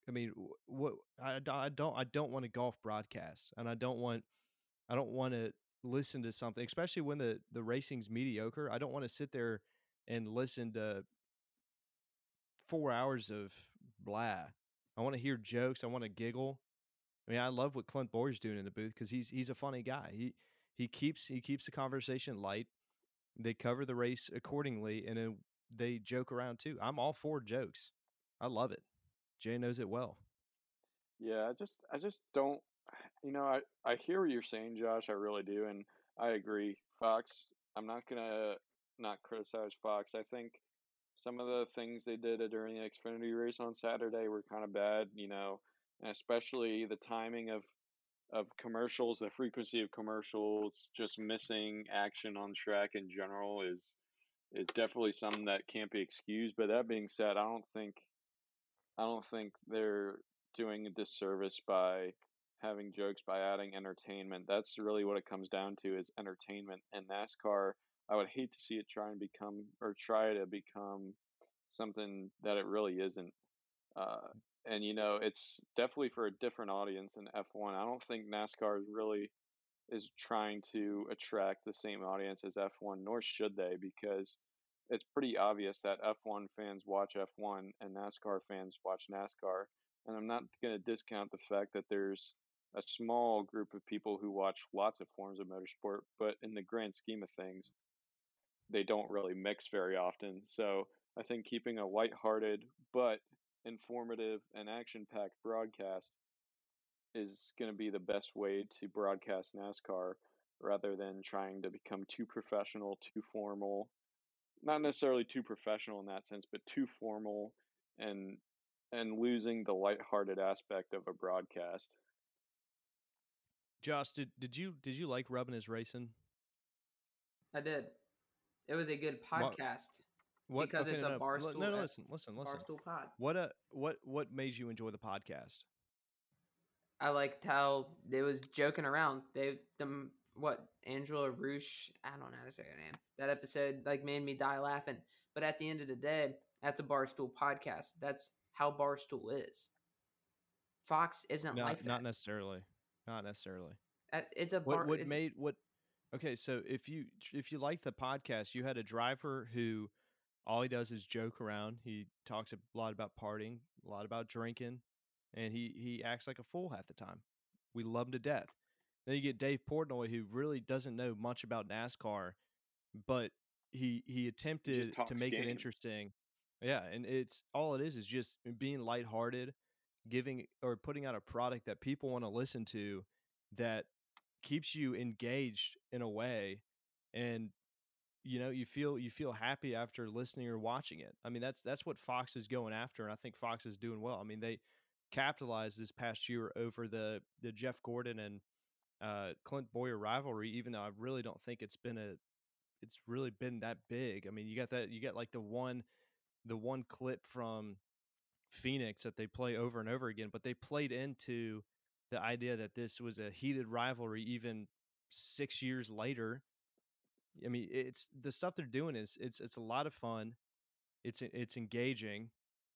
I mean, wh- what I, I don't I don't want a golf broadcast, and I don't want I don't want to listen to something, especially when the the racing's mediocre. I don't want to sit there and listen to four hours of blah. I want to hear jokes. I want to giggle. I mean, I love what Clint Bowyer's doing in the booth because he's he's a funny guy. He he keeps he keeps the conversation light. They cover the race accordingly, and then they joke around too. I'm all for jokes. I love it. Jay knows it well. Yeah, I just I just don't you know, I I hear what you're saying, Josh, I really do and I agree. Fox, I'm not to not criticize Fox. I think some of the things they did during the Xfinity race on Saturday were kind of bad, you know, especially the timing of of commercials, the frequency of commercials, just missing action on track in general is is definitely something that can't be excused. But that being said, I don't think I don't think they're doing a disservice by having jokes by adding entertainment. That's really what it comes down to is entertainment. And NASCAR, I would hate to see it try and become or try to become something that it really isn't. Uh, and you know, it's definitely for a different audience than F1. I don't think NASCAR is really is trying to attract the same audience as F1, nor should they, because it's pretty obvious that F1 fans watch F1 and NASCAR fans watch NASCAR. And I'm not going to discount the fact that there's a small group of people who watch lots of forms of motorsport, but in the grand scheme of things, they don't really mix very often. So I think keeping a light-hearted but informative and action-packed broadcast is going to be the best way to broadcast NASCAR rather than trying to become too professional, too formal. Not necessarily too professional in that sense, but too formal and and losing the light-hearted aspect of a broadcast. Josh, did, did you did you like rubbing his racing? I did. It was a good podcast What, because okay, it's no, a no, barstool. No, no, listen, listen, listen. Barstool pod. What uh, what what made you enjoy the podcast? I liked how they was joking around. They them what Angela Ruch, I don't know how to say her name. That episode like made me die laughing. But at the end of the day, that's a Barstool podcast. That's how Barstool is. Fox isn't Not like that. not necessarily, not necessarily. Uh, It's a bar. What what it's- made what? Okay, so if you if you like the podcast, you had a driver who all he does is joke around. He talks a lot about partying, a lot about drinking, and he he acts like a fool half the time. We love him to death. Then you get Dave Portnoy, who really doesn't know much about NASCAR, but he he attempted to talks make it interesting. Yeah, and it's all it is is just being lighthearted, giving or putting out a product that people want to listen to that keeps you engaged in a way and you know you feel you feel happy after listening or watching it. I mean that's that's what fox is going after and i think fox is doing well. I mean they capitalized this past year over the the jeff gordon and uh clint bowyer rivalry even though i really don't think it's been a it's really been that big. I mean you got that you got like the one the one clip from phoenix that they play over and over again but they played into the idea that this was a heated rivalry even six years later. I mean, it's the stuff they're doing is it's it's a lot of fun. It's it's engaging,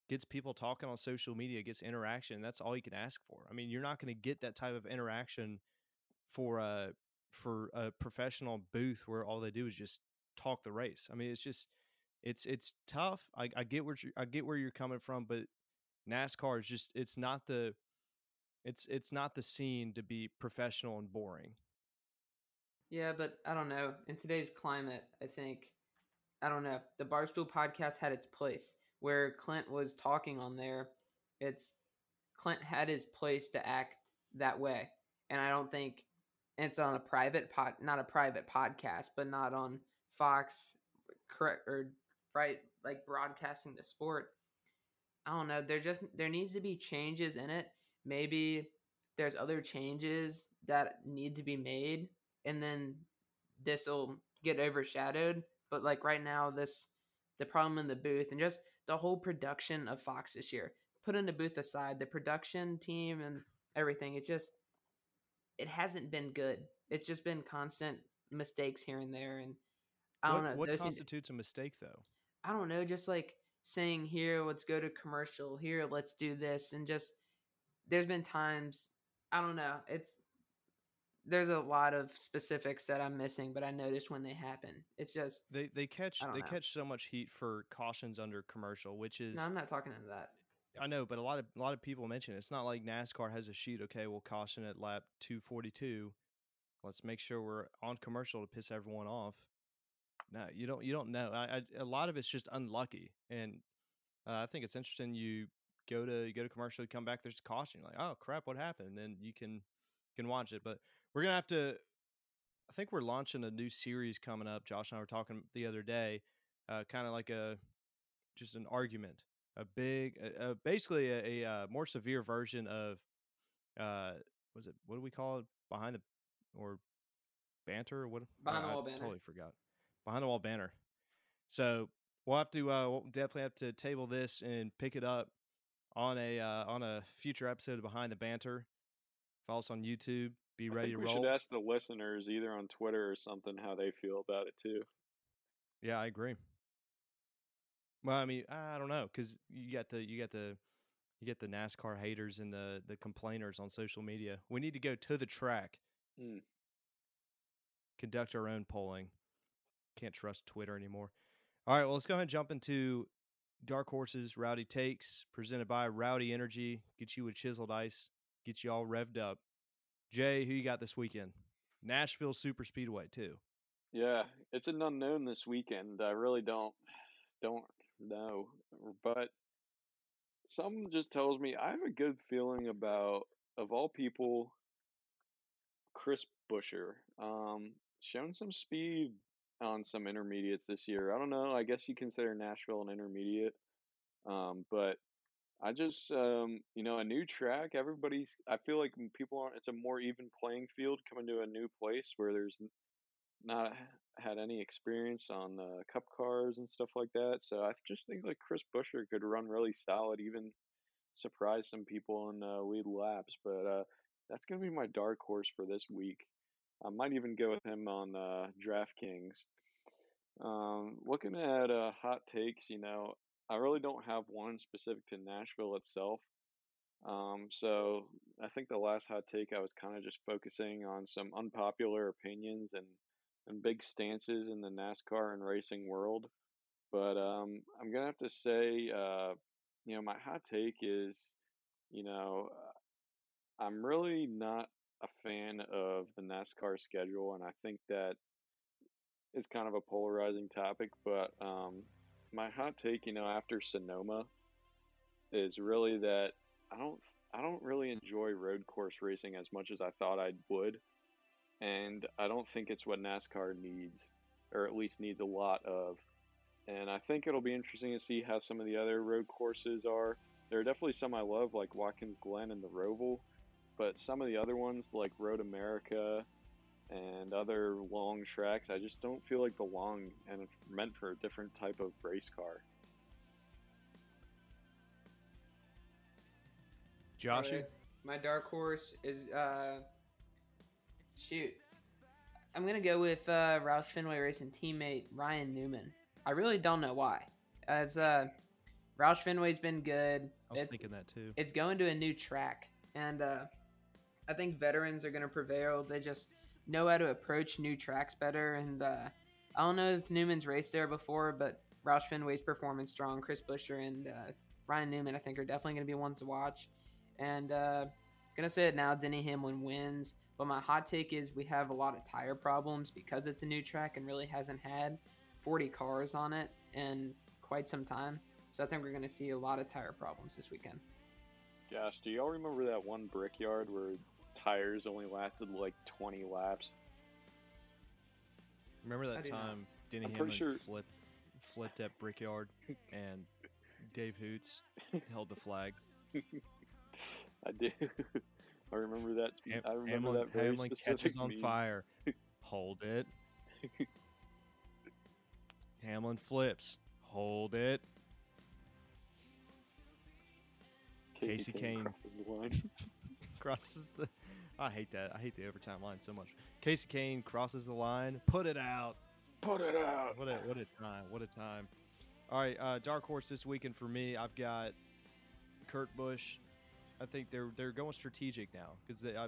gets people talking on social media, gets interaction. That's all you can ask for. I mean, you're not going to get that type of interaction for a for a professional booth where all they do is just talk the race. I mean, it's just it's it's tough. I, I get where you I get where you're coming from, but NASCAR is just it's not the it's it's not the scene to be professional and boring. Yeah, but I don't know. In today's climate, I think I don't know. The Barstool podcast had its place where Clint was talking on there. It's Clint had his place to act that way, and I don't think it's on a private pod, not a private podcast, but not on Fox, correct or right, like broadcasting the sport. I don't know. There just there needs to be changes in it. Maybe there's other changes that need to be made and then this will get overshadowed. But like right now, this the problem in the booth and just the whole production of Fox this year. Putting the booth aside, the production team and everything, it just it hasn't been good. It's just been constant mistakes here and there, and I don't what, know. What constitutes a mistake, though? I don't know, just like saying here, let's go to commercial, here, let's do this, and just there's been times I don't know. It's there's a lot of specifics that I'm missing, but I noticed when they happen. It's just They they catch they know. catch so much heat for cautions under commercial, which is no, I'm not talking into that. I know, but a lot of a lot of people mention it. it's not like NASCAR has a sheet. Okay, we'll caution at lap two forty two. Let's make sure we're on commercial to piss everyone off. No, you don't. You don't know. I, I, a lot of it's just unlucky, and uh, I think it's interesting. You go to you go to commercial, you come back. There's a caution. You're like, oh crap, what happened? And you can can watch it. But we're gonna have to. I think we're launching a new series coming up. Josh and I were talking the other day, uh, kind of like a just an argument, a big, uh, uh, basically a, a uh, more severe version of uh, was it what do we call it behind the or banter or what Behind the I- I wall. Totally forgot. Behind the wall banner. So we'll have to uh, we'll definitely have to table this and pick it up on a uh, on a future episode of Behind the Banter. Follow us on YouTube. Be I ready to we roll. should ask the listeners either on Twitter or something how they feel about it too. Yeah, I agree. Well, I mean, I don't know because you got the you got the you get the NASCAR haters and the the complainers on social media. We need to go to the track, Mm. conduct our own polling. Can't trust Twitter anymore. All right, well, let's go ahead and jump into Dark Horses Rowdy Takes, presented by Rowdy Energy. Get you with chiseled ice, get you all revved up. Jay, who you got this weekend? Nashville Super Speedway too. Yeah, it's an unknown this weekend. I really don't don't know, but something just tells me I have a good feeling about of all people, Chris Buescher. Um, shown some speed on some intermediates this year. I don't know. I guess you consider Nashville an intermediate, um, but I just um, you know a new track. Everybody's. I feel like people aren't. It's a more even playing field coming to a new place where there's not had any experience on uh, cup cars and stuff like that. So I just think like Chris Buescher could run really solid, even surprise some people in uh, lead laps. But uh, that's gonna be my dark horse for this week. I might even go with him on uh, DraftKings. Um, looking at uh, hot takes, you know, I really don't have one specific to Nashville itself. Um, so I think the last hot take I was kind of just focusing on some unpopular opinions and and big stances in the NASCAR and racing world. But um, I'm gonna have to say, uh, you know, my hot take is, you know, uh, I'm really not a fan of the NASCAR schedule, and I think that is kind of a polarizing topic. But um, my hot take, you know, after Sonoma, is really that I don't I don't really enjoy road course racing as much as I thought I would, and I don't think it's what NASCAR needs, or at least needs a lot of. And I think it'll be interesting to see how some of the other road courses are. There are definitely some I love, like Watkins Glen and the Roval, but some of the other ones, like Road America and other long tracks, I just don't feel like belong and it's meant for a different type of race car. Josh, Alright, My dark horse is uh shoot. I'm gonna go with uh Roush Fenway Racing teammate Ryan Newman. I really don't know why. As uh Roush Fenway's been good. I was It's- thinking that too. it's going to a new track and uh, i think veterans are going to prevail. They just know how to approach new tracks better and uh, i don't know if newman's raced there before but roush fenway's performance strong. Chris buescher and uh, ryan newman i think are definitely going to be ones to watch. And uh, gonna say it now denny hamlin wins. But my hot take is we have a lot of tire problems because it's a new track and really hasn't had 40 cars on it in quite some time. So i think we're going to see a lot of tire problems this weekend. Gosh, do y'all remember that one brickyard where tires only lasted like 20 laps? Remember that do not. time Denny I'm Hamlin sure- flipped flipped at Brickyard and Dave Hoots held the flag. I do. I remember that. spe- Ham- I remember Hamlin, that very Hamlin specific catches on meme. fire. Hold it. Hamlin flips. Hold it. Kasey Kahne. crosses the line. Crosses the. I hate that. I hate the overtime line so much. Kasey Kahne crosses the line. Put it out. Put it out. What a what a time! What a time! All right, uh, dark horse this weekend for me. I've got Kurt Busch. I think they're they're going strategic now because they I,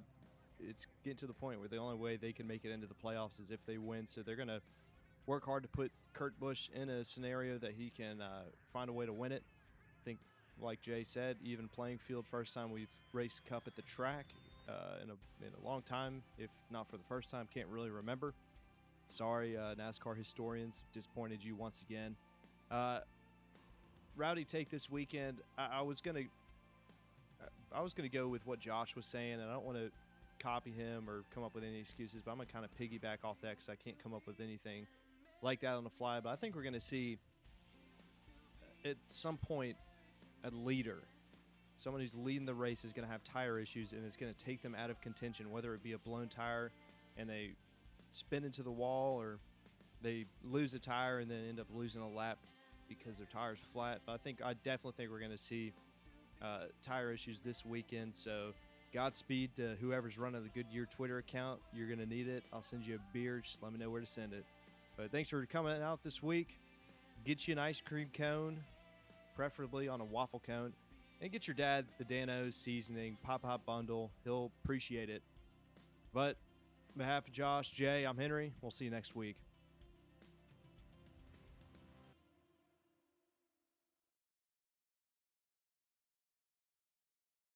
it's getting to the point where the only way they can make it into the playoffs is if they win. So they're gonna work hard to put Kurt Busch in a scenario that he can uh, find a way to win it. I think, like Jay said, even playing field first time we've raced Cup at the track uh, in a in a long time, if not for the first time, can't really remember. Sorry, uh, NASCAR historians, disappointed you once again. Uh, rowdy take this weekend. I, I was gonna, I was gonna go with what Josh was saying, and I don't want to copy him or come up with any excuses, but I'm gonna kind of piggyback off that because I can't come up with anything like that on the fly. But I think we're gonna see at some point a leader someone who's leading the race is going to have tire issues and it's going to take them out of contention, whether it be a blown tire and they spin into the wall or they lose a tire and then end up losing a lap because their tire's flat. But I think I definitely think we're going to see uh, tire issues this weekend. So Godspeed to whoever's running the Goodyear Twitter account. You're going to need it. I'll send you a beer. Just let me know where to send it. But thanks for coming out this week. Get you an ice cream cone, preferably on a waffle cone, and get your dad the Dan-O's seasoning pop pop bundle. He'll appreciate it. But on behalf of Josh, Jay, I'm Henry. We'll see you next week.